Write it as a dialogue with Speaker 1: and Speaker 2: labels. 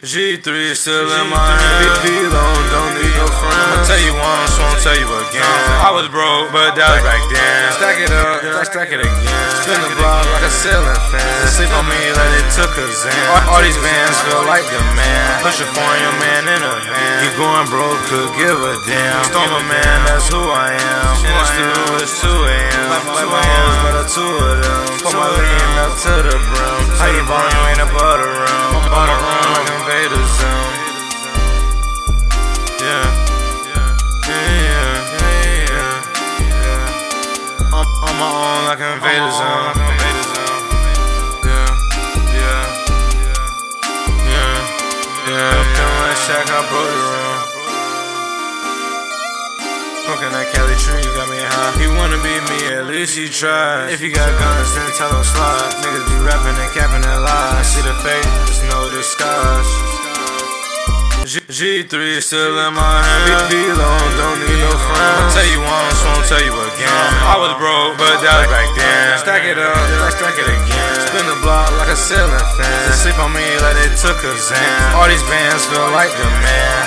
Speaker 1: G3 still in my hand. D-Lo don't need no friends. I'ma tell you once, won't tell you again. I was broke, but that was back then. Stack it up, stack, stack it again. Spin the block like a ceiling fan. Sleep on me like it took a Xan. All, all these bands feel like the man. Push a for your man in a van. Keep going broke, could give a damn. Storma man, that's who I am. In the studio, it's 2 a.m. My hoes, but a two of them. Put my lean up to the brim. How you ballin', you ain't above the rim. My own like Invader Zim. Yeah, yeah, yeah, yeah. Feeling like Shaq, I broke the room. Smoking that Cali tree, you got me high. He wanna be me, at least he tried. If you got guns, then tell him slide. Niggas be rapping and capping that lie. See the fake, there's no disguise. G- G3 still in my hand. D-Lo don't need no friends. Tell you once, won't tell you again. I was broke, but that was back then. Stack it up, stack, stack it again. Spin the block like a ceiling fan. Sleep on me like they took a Xan. All these bands feel like the man.